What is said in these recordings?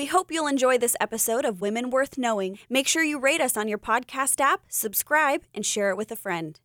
We hope you'll enjoy this episode of Women Worth Knowing. Make sure you rate us on your podcast app, subscribe, and share it with a friend.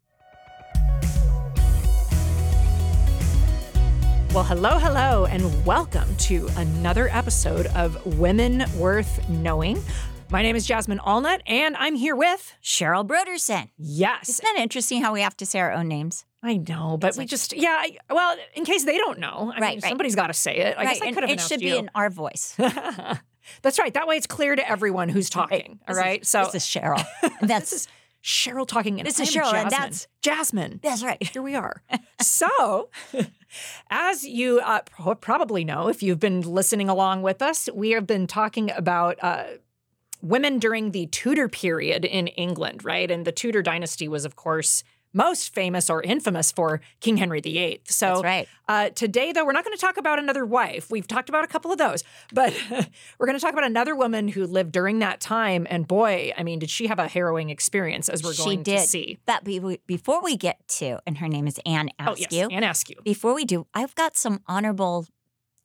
Well, hello, hello, and welcome to another episode of Women Worth Knowing. My name is Jasmine Allnut, and I'm here with Cheryl Brodersen. yes, Isn't that interesting how we have to say our own names? I know, but It's we like- just yeah. I, well, in case they don't know, I Right, mean, right. somebody's got to say it. I guess I could have it should you. be in our voice. That's right. That way, it's clear to everyone who's talking. All This is- right. so this is Cheryl. That's this is Cheryl talking. And This I is Cheryl, and that's- Jasmine. that's right. Here we are. so, as you uh, pro- probably know, if you've been listening along with us, we have been talking about uh, women during the Tudor period in England, right? And the Tudor dynasty was, of course, most famous or infamous for King Henry VIII. So, That's right. uh, today, though, we're not going to talk about another wife. We've talked about a couple of those, but we're going to talk about another woman who lived during that time. And boy, I mean, did she have a harrowing experience as we're She going to see? But be- before we get to, and her name is Anne Askew. Oh, Askew. yes. And ask you. Before we do, I've got some honorable,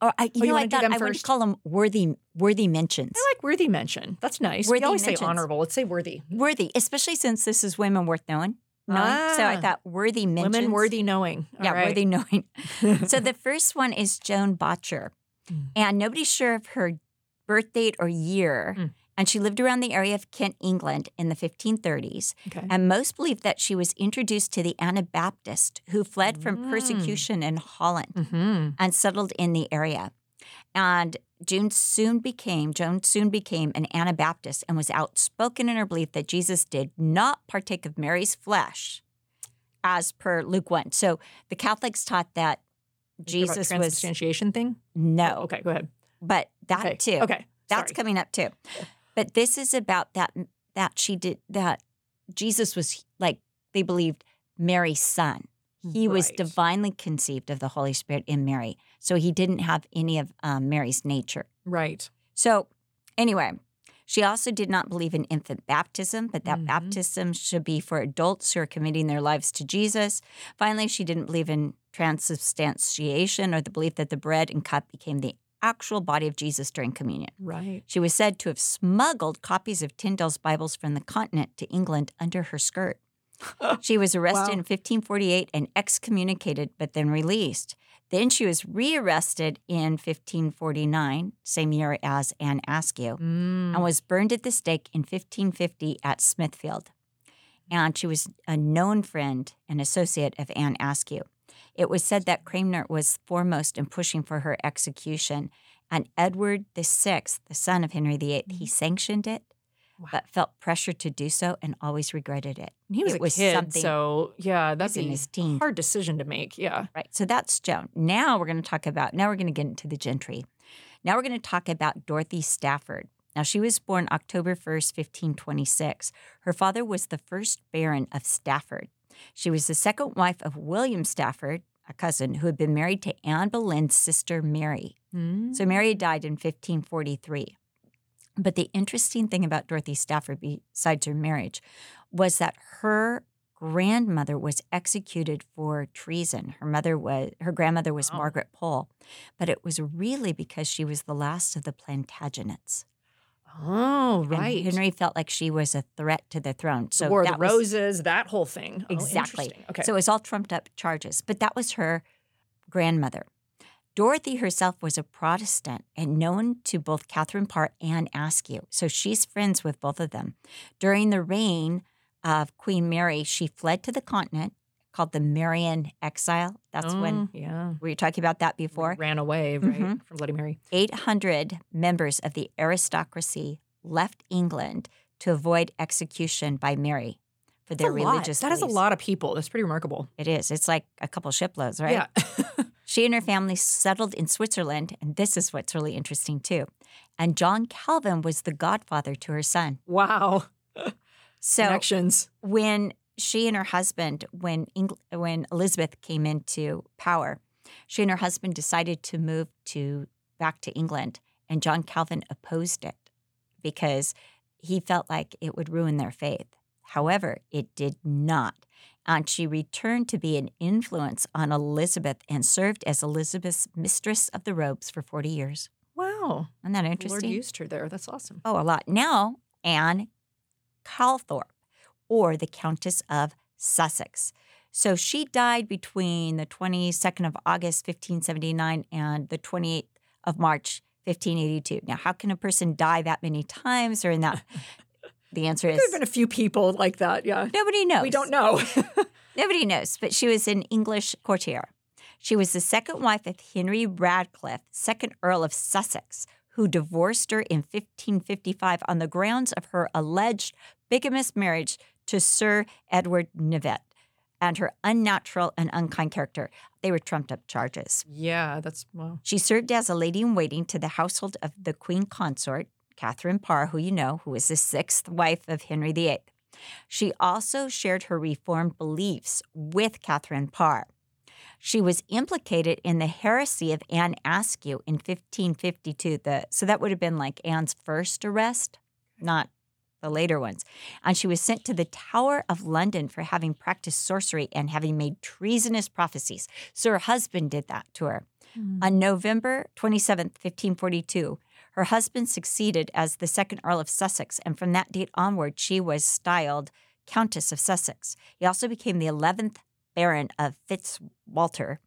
or I, you Oh, know, I thought I would call them worthy, worthy mentions. I like worthy mention. That's nice. Worthy we always mentions. say honorable. Let's say worthy. worthy, especially since this is women worth knowing. Knowing. So I Ah. thought worthy mentions. Women worthy knowing. All yeah, right. worthy knowing. so the first one is Joan Bocher. Mm. And nobody's sure of her birth date or year. Mm. And she lived around the area of Kent, England in the 1530s. Okay. And most believe that she was introduced to the Anabaptist who fled from Mm. persecution in Holland Mm-hmm. and settled in the area. And June soon became Joan soon became an Anabaptist and was outspoken in her belief that Jesus did not partake of Mary's flesh, as per Luke one. So the Catholics taught that Jesus was transubstantiation thing. no, Oh, okay, go ahead. but that okay. too. Okay. That's Sorry. coming up too. But this is about that that she did that Jesus was like they believed Mary's son. He was divinely conceived of the Holy Spirit in Mary. So he didn't have any of um, Mary's nature. Right. So anyway, she also did not believe in infant baptism, but that Mhm. baptism should be for adults who are committing their lives to Jesus. Finally, she didn't believe in transubstantiation or the belief that the bread and cup became the actual body of Jesus during communion. Right. She was said to have smuggled copies of Tyndale's Bibles from the continent to England under her skirt. She was arrested Wow. in 1548 and excommunicated, but then released. Then she was rearrested in 1549, same year as Anne Askew, Mm. and was burned at the stake in 1550 at Smithfield. And she was a known friend and associate of Anne Askew. It was said that Cranmer was foremost in pushing for her execution, and Edward VI, the son of Henry VIII, he sanctioned it, Wow. but felt pressure to do so and always regretted it. And he was it a was kid, something- so yeah, that's a hard decision to make. Yeah. Right. So that's Joan. Now we're going to talk about, now we're going to get into the gentry. Now we're going to talk about Dorothy Stafford. Now she was born October 1st, 1526. Her father was the first Baron of Stafford. She was the second wife of William Stafford, a cousin who had been married to Anne Boleyn's sister Mary. Mm. So Mary died in 1543. But the interesting thing about Dorothy Stafford, besides her marriage, was that her grandmother was executed for treason. Her mother was her grandmother was Wow. Margaret Pole, but it was really because she was the last of the Plantagenets. Oh, And right. Henry felt like she was a threat to the throne. the War of the was- Roses, that whole thing. Oh, Exactly. interesting. okay. So it was all trumped up charges. But that was her grandmother. Dorothy herself was a Protestant and known to both Catherine Parr and Askew. So she's friends with both of them. During the reign of Queen Mary, she fled to the continent called the Marian exile. That's when Oh, yeah. we were talking about that before. ran away right Mhm. from Bloody Mary. 800 members of the aristocracy left England to avoid execution by Mary for their That's lot. religious That is a lot of people. That's pretty remarkable. It is. It's like a couple shiploads, right? Yeah. She and her family settled in Switzerland, and this is what's really interesting too. And John Calvin was the godfather to her son. wow. So Connections. when she and her husband, when Eng- when Elizabeth came into power, she and her husband decided to move to back to England, and John Calvin opposed it because he felt like it would ruin their faith. However, it did not. And she returned to be an influence on Elizabeth and served as Elizabeth's mistress of the robes for 40 years. Wow. Isn't that The Lord used her there. That's awesome. Oh, a lot. Now, Anne Calthorpe, or the Countess of Sussex. So she died between the 22nd of August, 1579, and the 28th of March, 1582. Now, how can a person die that many times or in that? The answer is There have been a few people like that. Yeah. nobody knows. We don't know. Nobody knows, but she was an English courtier. She was the second wife of Henry Radcliffe, second Earl of Sussex, who divorced her in 1555 on the grounds of her alleged bigamous marriage to Sir Edward Knivet and her unnatural and unkind character. They were trumped up charges. yeah, that's well. She served as a lady in waiting to the household of the queen consort, Catherine Parr, who you know, who was the sixth wife of Henry VIII. She also shared her reformed beliefs with Catherine Parr. She was implicated in the heresy of Anne Askew in 1552. The, so that would have been like Anne's first arrest, not the later ones. And she was sent to the Tower of London for having practiced sorcery and having made treasonous prophecies. So her husband did that to her. Hmm. On November 27th, 1542, her husband succeeded as the second Earl of Sussex, and from that date onward, she was styled Countess of Sussex. He also became the 11th Baron of Fitzwalter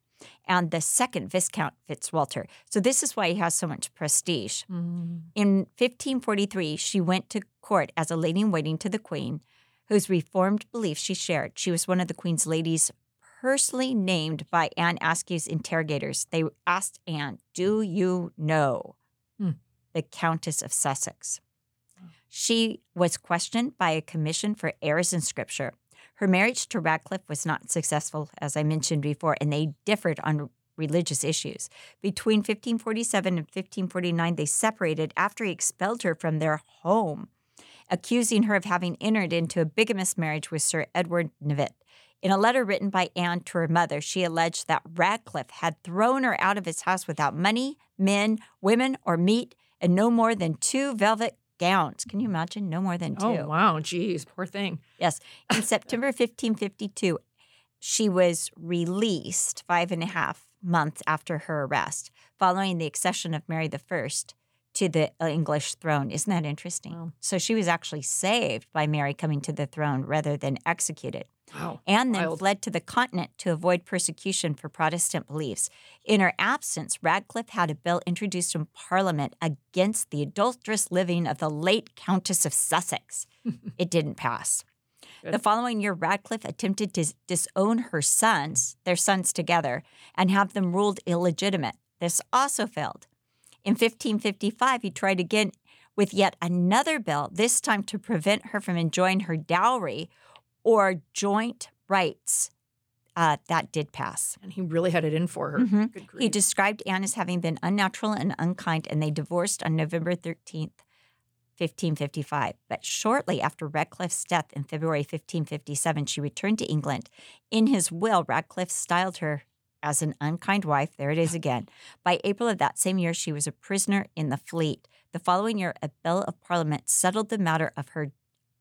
and the second Viscount Fitzwalter. So, this is why he has so much prestige. Mm. In 1543, she went to court as a lady in waiting to the Queen, whose reformed beliefs she shared. She was one of the Queen's ladies personally named by Anne Askew's interrogators. They asked Anne, Do you know Hmm. The Countess of Sussex? Oh. She was questioned by a commission for errors in scripture. Her marriage to Radcliffe was not successful, as I mentioned before, and they differed on religious issues. Between 1547 and 1549, they separated after he expelled her from their home, accusing her of having entered into a bigamous marriage with Sir Edward Knivet. In a letter written by Anne to her mother, she alleged that Radcliffe had thrown her out of his house without money, men, women, or meat, and no more than two velvet gowns. Can you imagine? No more than two. Oh wow, geez, poor thing. Yes. In September 1552, she was released five and a half months after her arrest, following the accession of Mary I to the uh, English throne. Isn't that interesting? Wow. So she was actually saved by Mary coming to the throne rather than executed. Wow. Anne then Wild. fled to the continent to avoid persecution for Protestant beliefs. In her absence, Radcliffe had a bill introduced in Parliament against the adulterous living of the late Countess of Sussex. it didn't pass. Good. The following year, Radcliffe attempted to disown her sons, their sons together, and have them ruled illegitimate. This also failed. In 1555, he tried again with yet another bill, this time to prevent her from enjoying her dowry or joint rights. Uh, that did pass. And he really had it in for her. Mhm. Good He described Anne as having been unnatural and unkind, and they divorced on November 13th, 1555. But shortly after Radcliffe's death in February 1557, she returned to England. In his will, Radcliffe styled her as an unkind wife. There it is again. By April of that same year, she was a prisoner in the fleet. The following year, a bill of parliament settled the matter of her,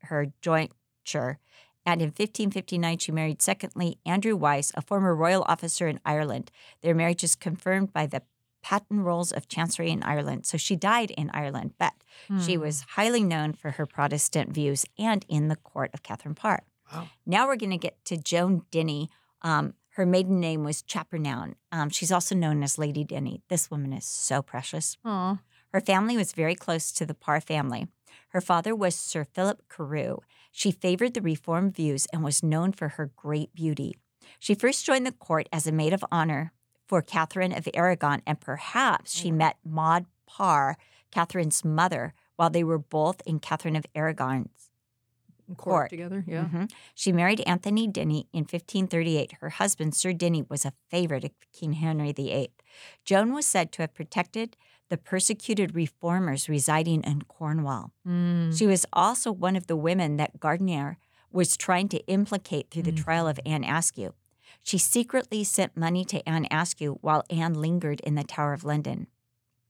her jointure. And in 1559, she married, secondly, Andrew Wyse, a former royal officer in Ireland. Their marriage is confirmed by the patent rolls of chancery in Ireland. So she died in Ireland, but she Hmm. was highly known for her Protestant views and in the court of Catherine Parr. Wow. Now we're going to get to Joan Denny. Um, her maiden name was Champernowne. Um, she's also known as Lady Denny. This woman is so precious. Aw. Her family was very close to the Parr family. Her father was Sir Philip Carew. She favored the reformed views and was known for her great beauty. She first joined the court as a maid of honor for Catherine of Aragon, and perhaps she met Maud Parr, Catherine's mother, while they were both in Catherine of Aragon's Court. court together. Yeah. Mhm. She married Anthony Denny in 1538. Her husband, Sir Denny, was a favorite of King Henry VIII. Joan was said to have protected the persecuted reformers residing in Cornwall. Mm. She was also one of the women that Gardiner was trying to implicate through the Mm. trial of Anne Askew. She secretly sent money to Anne Askew while Anne lingered in the Tower of London.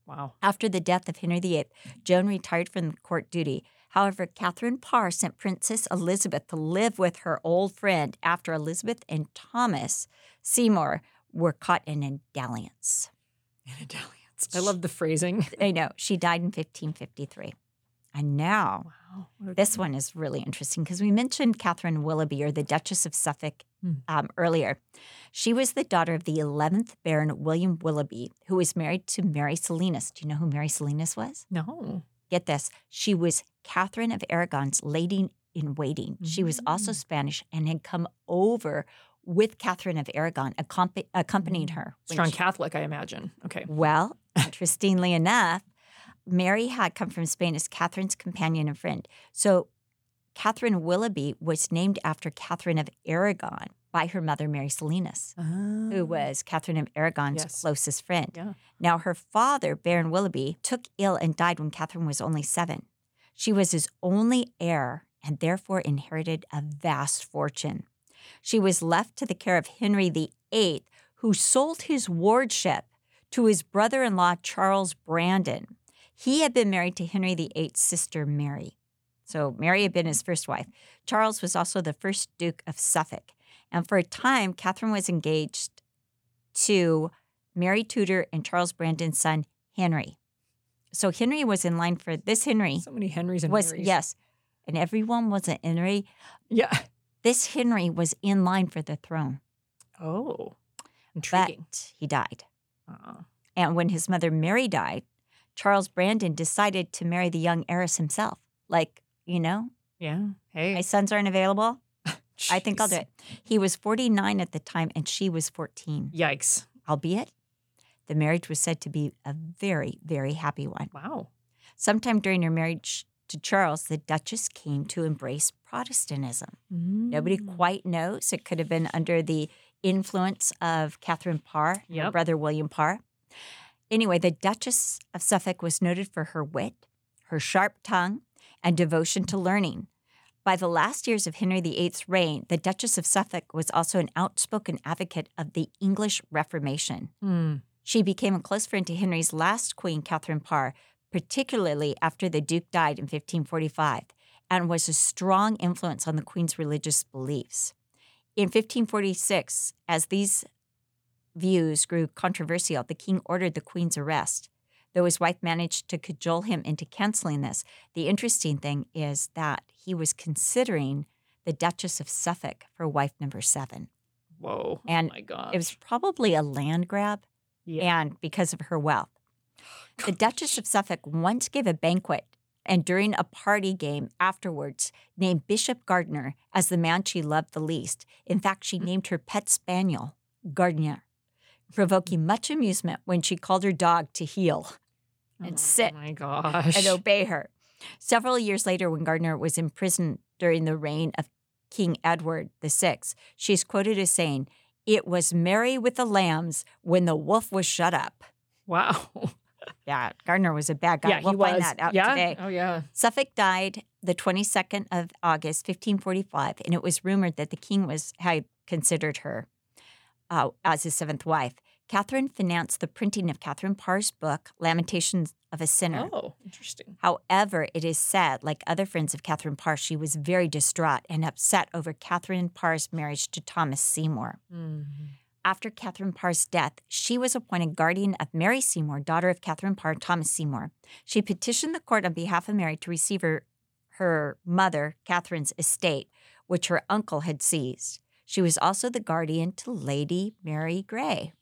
Wow. After the death of Henry VIII, Joan retired from court duty. However, Catherine Parr sent Princess Elizabeth to live with her old friend after Elizabeth and Thomas Seymour were caught in a dalliance. In a dalliance. I love the phrasing. I know. She died in 1553. And now, Wow. this one is really interesting because we mentioned Catherine Willoughby or the Duchess of Suffolk Hmm. um, earlier. She was the daughter of the 11th Baron William Willoughby, who was married to Mary Salinas. Do you know who Mary Salinas was? No. Get this. She was Catherine of Aragon's lady in waiting. She was also Mm. Spanish and had come over with Catherine of Aragon, accompa- accompanied her. when Strong she- Catholic, I imagine. Okay. well, interestingly enough, Mary had come from Spain as Catherine's companion and friend. So Catherine Willoughby was named after Catherine of Aragon by her mother, Mary Salinas, who ah. was Catherine of Aragon's Yes. closest friend. Yeah. Now, her father, Baron Willoughby, took ill and died when Catherine was only seven. She was his only heir and therefore inherited a vast fortune. She was left to the care of Henry VIII, who sold his wardship to his brother in law, Charles Brandon. He had been married to Henry VIII's sister, Mary. So, Mary had been his first wife. Charles was also the first Duke of Suffolk. And for a time, Catherine was engaged to Mary Tudor and Charles Brandon's son, Henry. So, Henry was in line for this Henry So many Henrys and was, Marys. yes, and everyone was an Henry. Yeah. This Henry was in line for the throne, Oh. Intriguing. but he died. And when his mother Mary died, Charles Brandon decided to marry the young heiress himself. Like, you know, yeah. Hey. my sons aren't available. I think I'll do it. He was 49 at the time and she was 14, Yikes. albeit the marriage was said to be a very, very happy one. Wow. Sometime during her marriage to Charles, the Duchess came to embrace Protestantism. Nobody Mm. quite knows. It could have been under the influence of Catherine Parr, her brother William Parr. Anyway, the Duchess of Suffolk was noted for her wit, her sharp tongue, and devotion to learning. By the last years of Henry VIII's reign, the Duchess of Suffolk was also an outspoken advocate of the English Reformation. Mm. She became a close friend to Henry's last queen, Catherine Parr, particularly after the Duke died in 1545, and was a strong influence on the queen's religious beliefs. In 1546, as these views grew controversial, the king ordered the queen's arrest. Though his wife managed to cajole him into canceling this, the interesting thing is that he was considering the Duchess of Suffolk for wife number seven. Whoa. And oh my God. It was probably a land grab yeah. and because of her wealth. The Duchess of Suffolk once gave a banquet and during a party game afterwards named Bishop Gardiner as the man she loved the least. In fact, she named her pet spaniel Gardiner, provoking mm. much amusement when she called her dog to heel and oh sit Oh my gosh. and obey her. Several years later, when Gardiner was imprisoned during the reign of King Edward VI, she is quoted as saying, It was merry with the lambs when the wolf was shut up. Wow. Yeah, Gardiner was a bad guy. yeah, we'll he was. that out yeah. today. Oh yeah. Suffolk died the 22nd of August, 1545, and it was rumored that the king was had considered her uh, as his seventh wife. Catherine financed the printing of Catherine Parr's book, Lamentations of a Sinner. Oh, interesting. However, it is said, like other friends of Catherine Parr, she was very distraught and upset over Catherine Parr's marriage to Thomas Seymour. Mhm. After Catherine Parr's death, she was appointed guardian of Mary Seymour, daughter of Catherine Parr and Thomas Seymour. She petitioned the court on behalf of Mary to receive her, her mother, Catherine's estate, which her uncle had seized. She was also the guardian to Lady Mary Grey.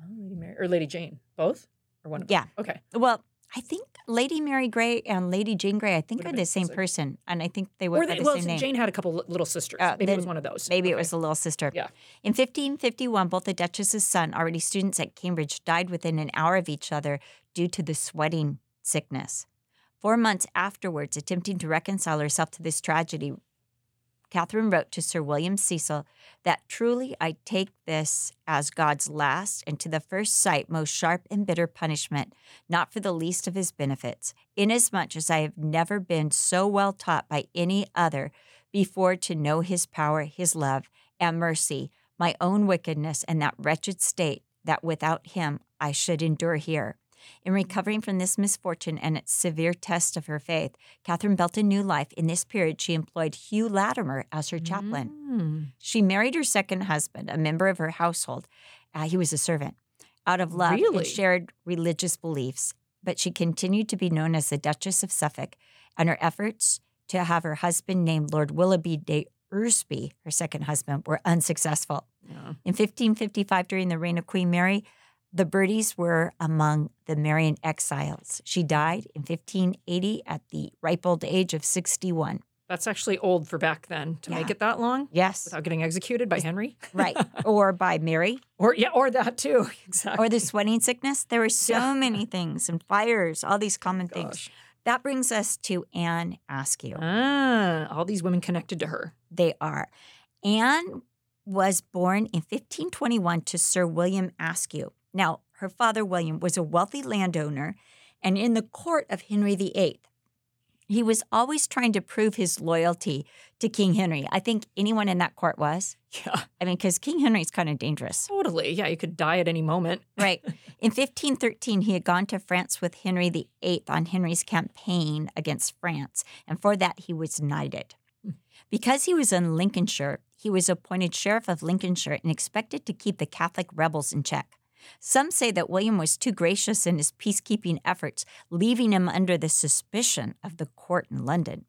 Oh, Lady Mary or Lady Jane, both or one of Yeah. them? Okay. Well, I think Lady Mary Grey and Lady Jane Grey, I think, are the same person. And I think they went Or by they, the well, same name. Jane had a couple little sisters. Uh, Maybe it was one of those. Maybe it was a little sister. Yeah. In 1551, both the Duchess's son, already students at Cambridge, died within an hour of each other due to the sweating sickness. Four months afterwards, attempting to reconcile herself to this tragedy, Catherine wrote to Sir William Cecil that truly I take this as God's last and to the first sight most sharp and bitter punishment, not for the least of his benefits, inasmuch as I have never been so well taught by any other before to know his power, his love, and mercy, my own wickedness, and that wretched state that without him I should endure here. In recovering from this misfortune and its severe test of her faith, Catherine built a new life. In this period, she employed Hugh Latimer as her chaplain. Mm. She married her second husband, a member of her household. Uh, he was a servant. out of love Really? and shared religious beliefs. But she continued to be known as the Duchess of Suffolk, and her efforts to have her husband named Lord Willoughby de Eresby, her second husband, were unsuccessful. Yeah. In 1555, during the reign of Queen Mary, the Berties were among the Marian exiles. She died in 1580 at the ripe old age of 61. That's actually old for back then to make it that long Yes, without getting executed by Henry. right. Or by Mary, Or yeah, or that too. Exactly. or the sweating sickness. There were so Yeah. many things and fires, all these common things. That brings us to Anne Askew. Ah, all these women connected to her. They are. Anne was born in 1521 to Sir William Askew. Now, her father, William, was a wealthy landowner and in the court of Henry VIII. He was always trying to prove his loyalty to King Henry. I think anyone in that court was. Yeah, I mean, because King Henry's kind of dangerous. totally. Yeah, you could die at any moment. Right. In 1513, he had gone to France with Henry VIII on Henry's campaign against France, and for that, he was knighted. Hmm. Because he was in Lincolnshire, he was appointed Sheriff of Lincolnshire and expected to keep the Catholic rebels in check. Some say that William was too gracious in his peacekeeping efforts, leaving him under the suspicion of the court in London.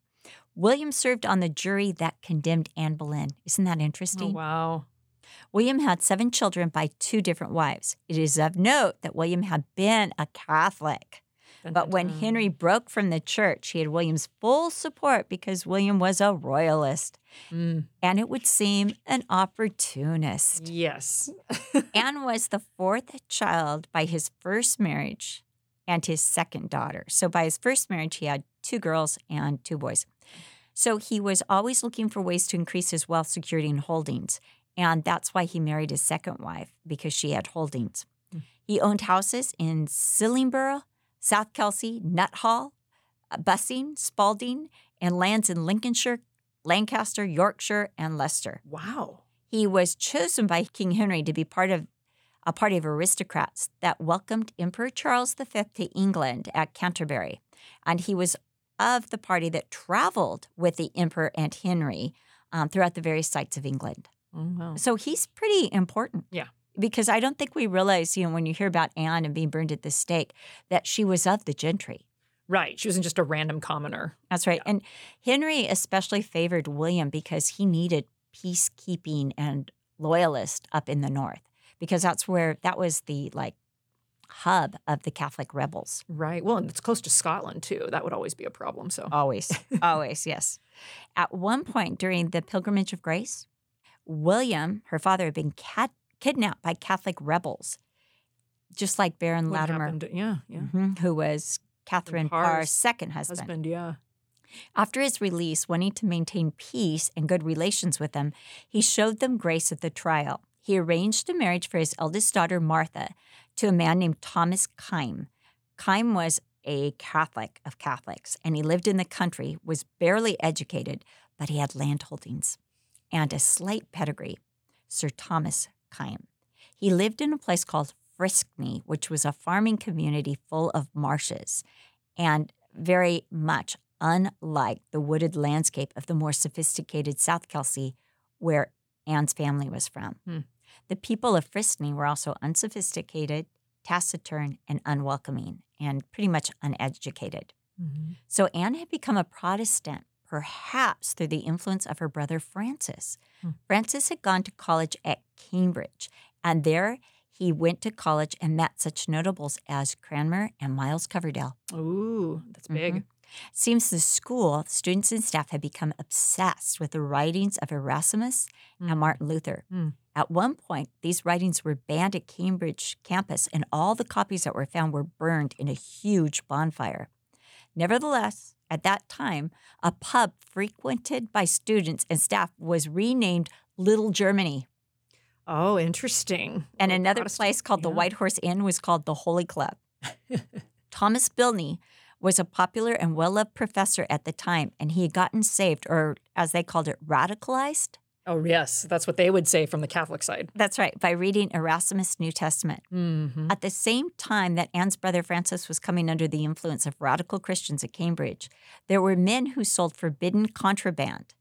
William served on the jury that condemned Anne Boleyn. Isn't that Oh, interesting? wow. William had seven children by two different wives. It is of note that William had been a Catholic. But when. Henry broke from the church, he had William's full support because William was a royalist. Mm, And it would seem an opportunist. yes. Anne was the fourth child by his first marriage and his second daughter. So by his first marriage, he had two girls and two boys. So he was always looking for ways to increase his wealth, security, and holdings. And that's why he married his second wife, because she had holdings. Mm. He owned houses in Stallingborough, South Kelsey, Nuthall, uh, Bussing, Spalding, and lands in Lincolnshire, Lancaster, Yorkshire, and Leicester. wow. He was chosen by King Henry to be part of a party of aristocrats that welcomed Emperor Charles V to England at Canterbury. And he was of the party that traveled with the Emperor and Henry um, throughout the various sites of England. Wow. So he's pretty important. Yeah. Because I don't think we realize, you know, when you hear about Anne and being burned at the stake, that she was of the gentry. Right. She wasn't just a random commoner. That's right. And Henry especially favored William because he needed peacekeeping and loyalists up in the north because that's where that was the like hub of the Catholic rebels. Right. Well, and it's close to Scotland too. That would always be a problem. So Always, always, yes. At one point during the Pilgrimage of Grace, William, her father, had been cat- kidnapped by Catholic rebels, just like Baron what Latimer, happened- Yeah. Yeah. mhm, who was Catherine Parr's second husband. Husband. Yeah. After his release, wanting to maintain peace and good relations with them, he showed them grace at the trial. He arranged a marriage for his eldest daughter, Martha, to a man named Thomas Kyme. Kyme was a Catholic of Catholics, and he lived in the country, was barely educated, but he had landholdings and a slight pedigree. Sir Thomas Kyme. He lived in a place called Friskney, which was a farming community full of marshes and very much unlike the wooded landscape of the more sophisticated South Kelsey, where Anne's family was from. Hmm. The people of Friskney were also unsophisticated, taciturn, and unwelcoming, and pretty much uneducated. Mm-hmm. So Anne had become a Protestant, perhaps through the influence of her brother Francis. Hmm. Francis had gone to college at Cambridge, and there he went to college and met such notables as Cranmer and Miles Coverdale. Ooh, that's big. Mhm. Seems the school, students and staff had become obsessed with the writings of Erasmus Mm. and Martin Luther. Mm. At one point, these writings were banned at Cambridge campus, and all the copies that were found were burned in a huge bonfire. Nevertheless, at that time, a pub frequented by students and staff was renamed Little Germany, Oh, interesting. and Little another Protestant- place called the. White Horse Inn was called the Holy Club. Thomas Bilney was a popular and well loved professor at the time, and he had gotten saved, or as they called it, radicalized. Oh, yes. That's what they would say from the Catholic side. That's right, by reading Erasmus' New Testament. Mm-hmm. At the same time that Anne's brother Francis was coming under the influence of radical Christians at Cambridge, there were men who sold forbidden contraband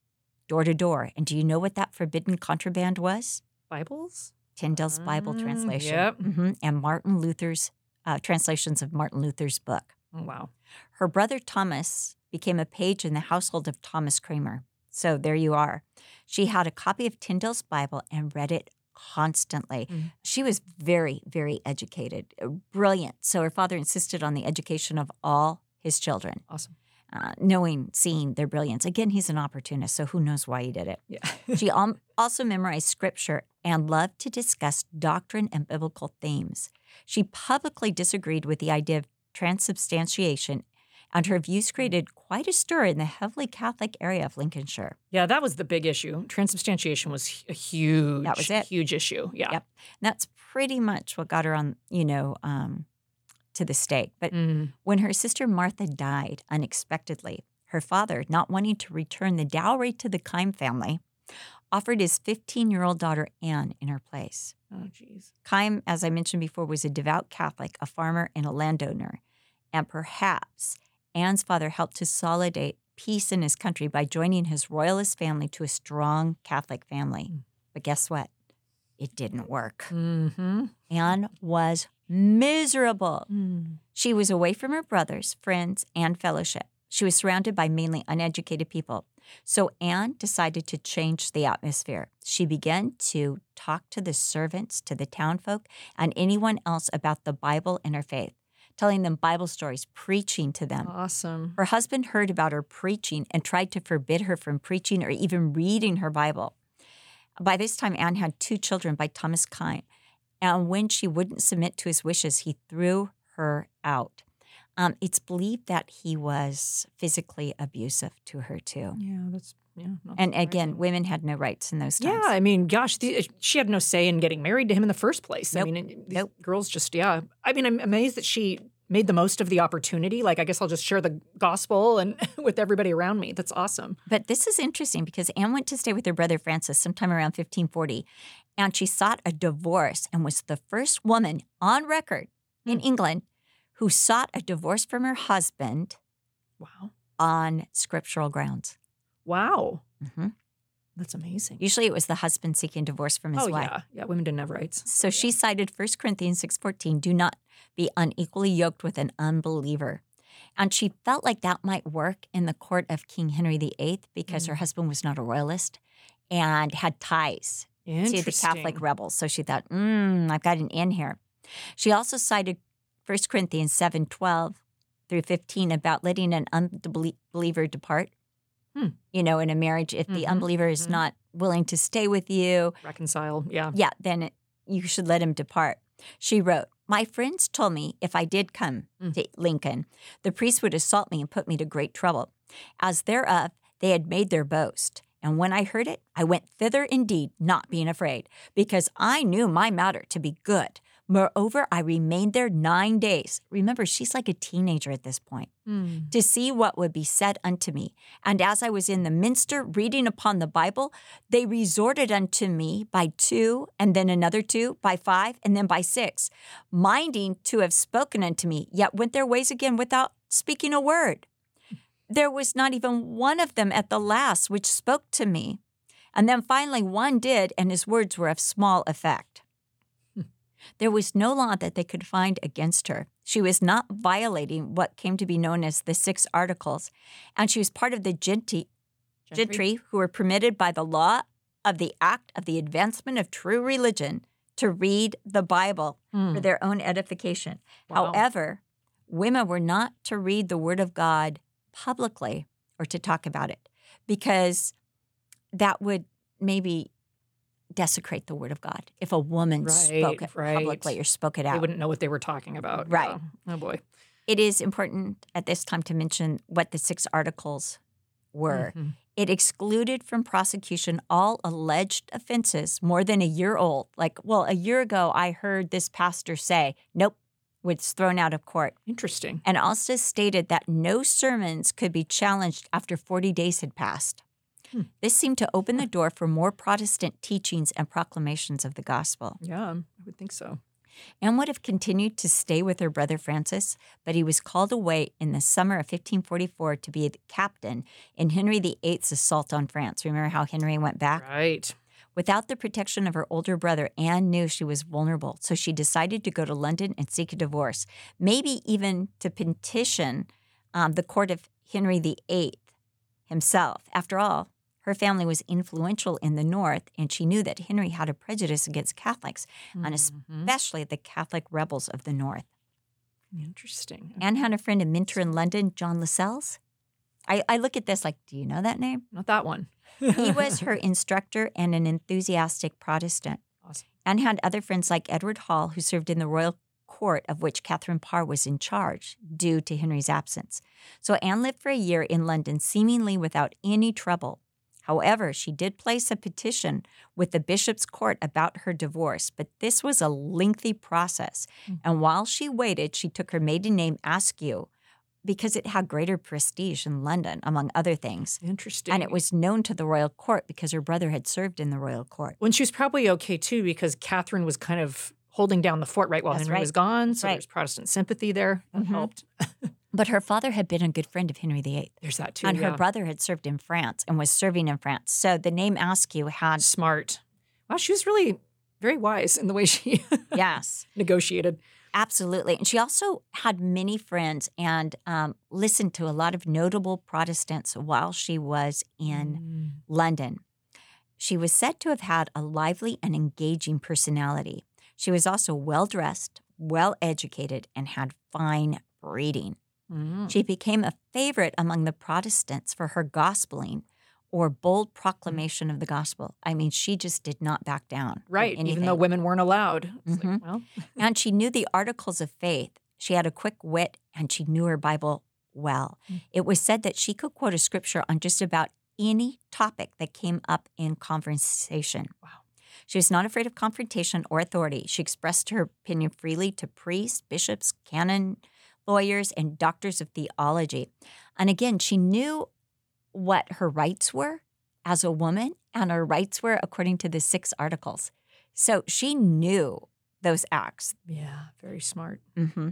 door to door. And do you know what that forbidden contraband was? Bibles? Tyndale's Bible Mm, translation, yep. mhm, and Martin Luther's uh, translations of Martin Luther's book. Oh, wow. Her brother Thomas became a page in the household of Thomas Cranmer. So there you are. She had a copy of Tyndale's Bible and read it constantly. Mm. She was very, very educated, uh, brilliant. So her father insisted on the education of all his children, Awesome. uh, knowing, seeing their brilliance. Again, he's an opportunist, so who knows why he did it. Yeah. She al- also memorized scripture and loved to discuss doctrine and biblical themes. She publicly disagreed with the idea of transubstantiation, and her views created quite a stir in the heavily Catholic area of Lincolnshire. yeah, that was the big issue. Transubstantiation was a huge, That was it. huge issue. Yeah. Yep. And that's pretty much what got her on, you know, um, to the stake. But Mm. when her sister Martha died unexpectedly, her father, not wanting to return the dowry to the Kyme family, offered his 15 year old daughter Anne in her place. Oh, jeez. Kyme, as I mentioned before, was a devout Catholic, a farmer, and a landowner. And perhaps Anne's father helped to consolidate peace in his country by joining his royalist family to a strong Catholic family. Mm. But guess what? It didn't work. Mm-hmm. Anne was miserable. She was away from her brothers, friends, and fellowship. She was surrounded by mainly uneducated people. So Anne decided to change the atmosphere. She began to talk to the servants, to the townfolk, and anyone else about the Bible and her faith, telling them Bible stories, preaching to them. Awesome. Her husband heard about her preaching and tried to forbid her from preaching or even reading her Bible. By this time, Anne had two children by Thomas Kyme. And when she wouldn't submit to his wishes, he threw her out. Um, it's believed that he was physically abusive to her, too. Yeah, that's yeah. And again, women had no rights in those times. Yeah, I mean, gosh, the, uh, she had no say in getting married to him in the first place. I Nope. mean, these Nope. girls just, yeah. I mean, I'm amazed that she made the most of the opportunity. Like, I guess I'll just share the gospel and with everybody around me. That's awesome. But this is interesting because Anne went to stay with her brother Francis sometime around 1540, and she sought a divorce and was the first woman on record in hmm. England who sought a divorce from her husband Wow. on scriptural grounds. Wow. hmm That's amazing. Usually, it was the husband seeking divorce from his oh, wife. yeah. Yeah, women didn't have rights. So she cited 1 Corinthians 6:14, "Do not be unequally yoked with an unbeliever." And she felt like that might work in the court of King Henry VIII because her husband was not a royalist and had ties to the Catholic rebels. So she thought, mm, I've got an in here. She also cited 1 Corinthians 7 12 through 15 about letting an unbeliever depart. Hmm. You know, in a marriage, if the Mhm, unbeliever is mhm. not willing to stay with you, Reconcile. Yeah. yeah, then it, you should let him depart. She wrote, My friends told me if I did come Mm. to Lincoln, the priest would assault me and put me to great trouble. As thereof, they had made their boast. And when I heard it, I went thither indeed, not being afraid, because I knew my matter to be good. Moreover, I remained there nine days. Remember, she's like a teenager at this point Hmm. to see what would be said unto me. And as I was in the minster reading upon the Bible, they resorted unto me by two, and then another two, by five, and then by six, minding to have spoken unto me, yet went their ways again without speaking a word. There was not even one of them at the last which spoke to me. And then finally one did, and his words were of small effect. There was no law that they could find against her. She was not violating what came to be known as the Six Articles, and she was part of the gentry, gentry who were permitted by the law of the Act of the Advancement of True Religion to read the Bible Hmm. for their own edification. Wow. However, women were not to read the Word of God publicly or to talk about it because that would maybe desecrate the Word of God if a woman spoke it right. publicly or spoke it out. They wouldn't know what they were talking about. Right. Oh, boy. It is important at this time to mention what the six articles were. Mhm. It excluded from prosecution all alleged offenses more than a year old. Like, well, a year ago I heard this pastor say, nope, was thrown out of court. Interesting. And also stated that no sermons could be challenged after 40 days had passed. Hmm. This seemed to open the door for more Protestant teachings and proclamations of the gospel. Yeah, I would think so. Anne would have continued to stay with her brother Francis, but he was called away in the summer of 1544 to be the captain in Henry VIII's assault on France. Remember how Henry went back? Right. Without the protection of her older brother, Anne knew she was vulnerable, so she decided to go to London and seek a divorce, maybe even to petition um, the court of Henry VIII himself. After all, her family was influential in the North, and she knew that Henry had a prejudice against Catholics, and Mhm. especially the Catholic rebels of the North. Interesting. Anne had a friend and mentor in London, John Lascelles. I, I look at this like, do you know that name? Not that one. He was her instructor and an enthusiastic Protestant. Awesome. Anne had other friends like Edward Hall, who served in the royal court of which Catherine Parr was in charge due to Henry's absence. So Anne lived for a year in London, seemingly without any trouble. However, she did place a petition with the bishop's court about her divorce, but this was a lengthy process. And while she waited, she took her maiden name Askew because it had greater prestige in London, among other things. Interesting. And it was known to the royal court because her brother had served in the royal court. when she was probably okay too, because Catherine was kind of holding down the fort right while That's Henry right. was gone. So right. there's Protestant sympathy there. That Mhm. helped. But her father had been a good friend of Henry VIII, There's that too. and yeah. her brother had served in France and was serving in France. So the name Askew had, smart. Wow, she was really very wise in the way she yes, negotiated. absolutely. And she also had many friends and um, listened to a lot of notable Protestants while she was in Mm. London. She was said to have had a lively and engaging personality. She was also well dressed, well educated, and had fine breeding. Mm. She became a favorite among the Protestants for her gospeling or bold proclamation of the gospel. I mean, she just did not back down. Right, even though women weren't allowed. It's like, well, and she knew the articles of faith. She had a quick wit and she knew her Bible well. Mm. It was said that she could quote a scripture on just about any topic that came up in conversation. Wow. She was not afraid of confrontation or authority. She expressed her opinion freely to priests, bishops, canon lawyers, and doctors of theology. And again, she knew what her rights were as a woman, and her rights were according to the six articles. So she knew those acts. yeah, very smart. Mm-hmm.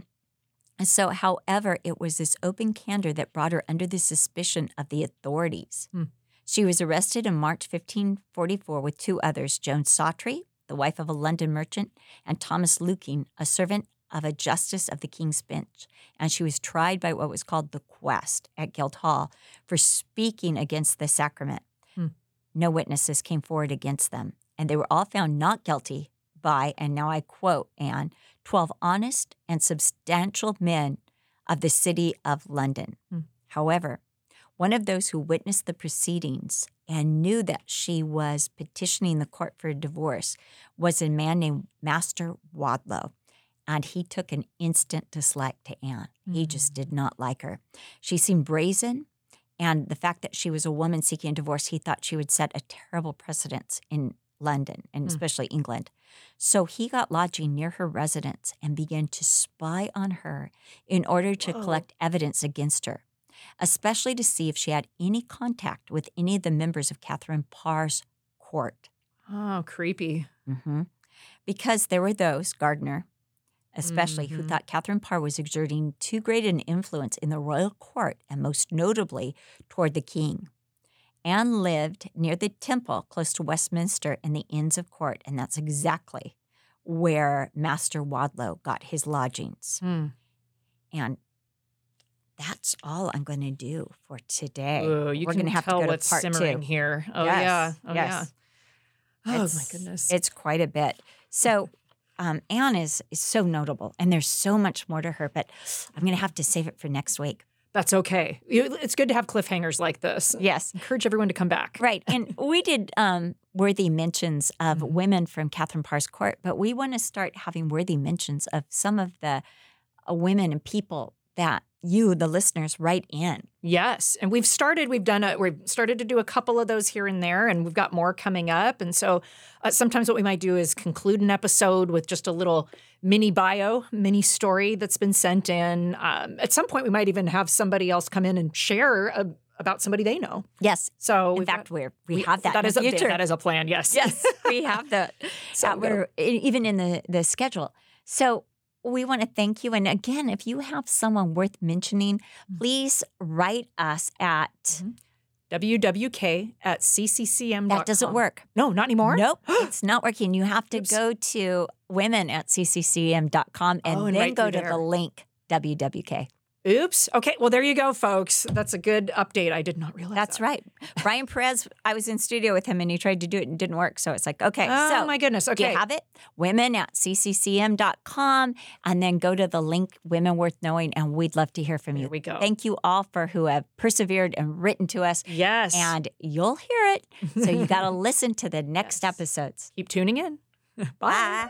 And So, however, it was this open candor that brought her under the suspicion of the authorities. Hmm. She was arrested in March 1544 with two others Joan Sawtry, the wife of a London merchant, and Thomas Lukin, a servant of a justice of the King's Bench. And she was tried by what was called the Quest at Guildhall for speaking against the sacrament. Hmm. No witnesses came forward against them, and they were all found not guilty by, and now I quote Anne, 12 honest and substantial men of the city of London. Hmm. However, one of those who witnessed the proceedings and knew that she was petitioning the court for a divorce was a man named Master Wadlow. And he took an instant dislike to Anne. He just did not like her. She seemed brazen, and the fact that she was a woman seeking a divorce, he thought she would set a terrible precedence in London and Hmm. especially England. So he got lodging near her residence and began to spy on her in order to Whoa. collect evidence against her, especially to see if she had any contact with any of the members of Catherine Parr's court. Oh, creepy. hmm Because there were those, Gardiner, especially, who Mhm. thought Catherine Parr was exerting too great an influence in the royal court and most notably toward the king. Anne lived near the temple close to Westminster in the Inns of Court, and that's exactly where Master Wadlow got his lodgings. Hmm. And that's all I'm going to do for today. Ooh, We're gonna have to tell go to part simmering two. here. Oh Yes, yeah. Oh yes. yeah. Oh my goodness. It's quite a bit. So um, Anne is, is so notable, and there's so much more to her, but I'm going to have to save it for next week. That's okay. It's good to have cliffhangers like this. Yes. Encourage everyone to come back. Right. And we did um, worthy mentions of Mhm. women from Catherine Parr's court, but we want to start having worthy mentions of some of the uh, women and people that you, the listeners, write in. Yes, and we've started. We've done. A, we've started to do a couple of those here and there, and we've got more coming up. And so, uh, sometimes what we might do is conclude an episode with just a little mini bio, mini story that's been sent in. Um, at some point, we might even have somebody else come in and share a, about somebody they know. Yes. So, In fact, got- we're, we, have that, That is a future. that is a plan. Yes. yes, we have that. So that we're even in the the schedule. So we want to thank you. And again, if you have someone worth mentioning, Mm. please write us at Mhm. WWK at cccm.com. That doesn't work. No, not anymore? Nope, it's not working. You have to Oops. go to women at cccm.com and Oh, and then right go to there. the link WWK. Oops. Okay. Well, there you go, folks. That's a good update. I did not realize That's that. right. Brian Perez, I was in studio with him and he tried to do it and didn't work. So it's like, okay, Oh, so my goodness. do Okay. you have it? Women at cccm.com and then go to the link Women Worth Knowing and we'd love to hear from you. There we go. Thank you all for who have persevered and written to us. yes. And you'll hear it. So you got to listen to the next Yes. episodes. keep tuning in. Bye. Bye.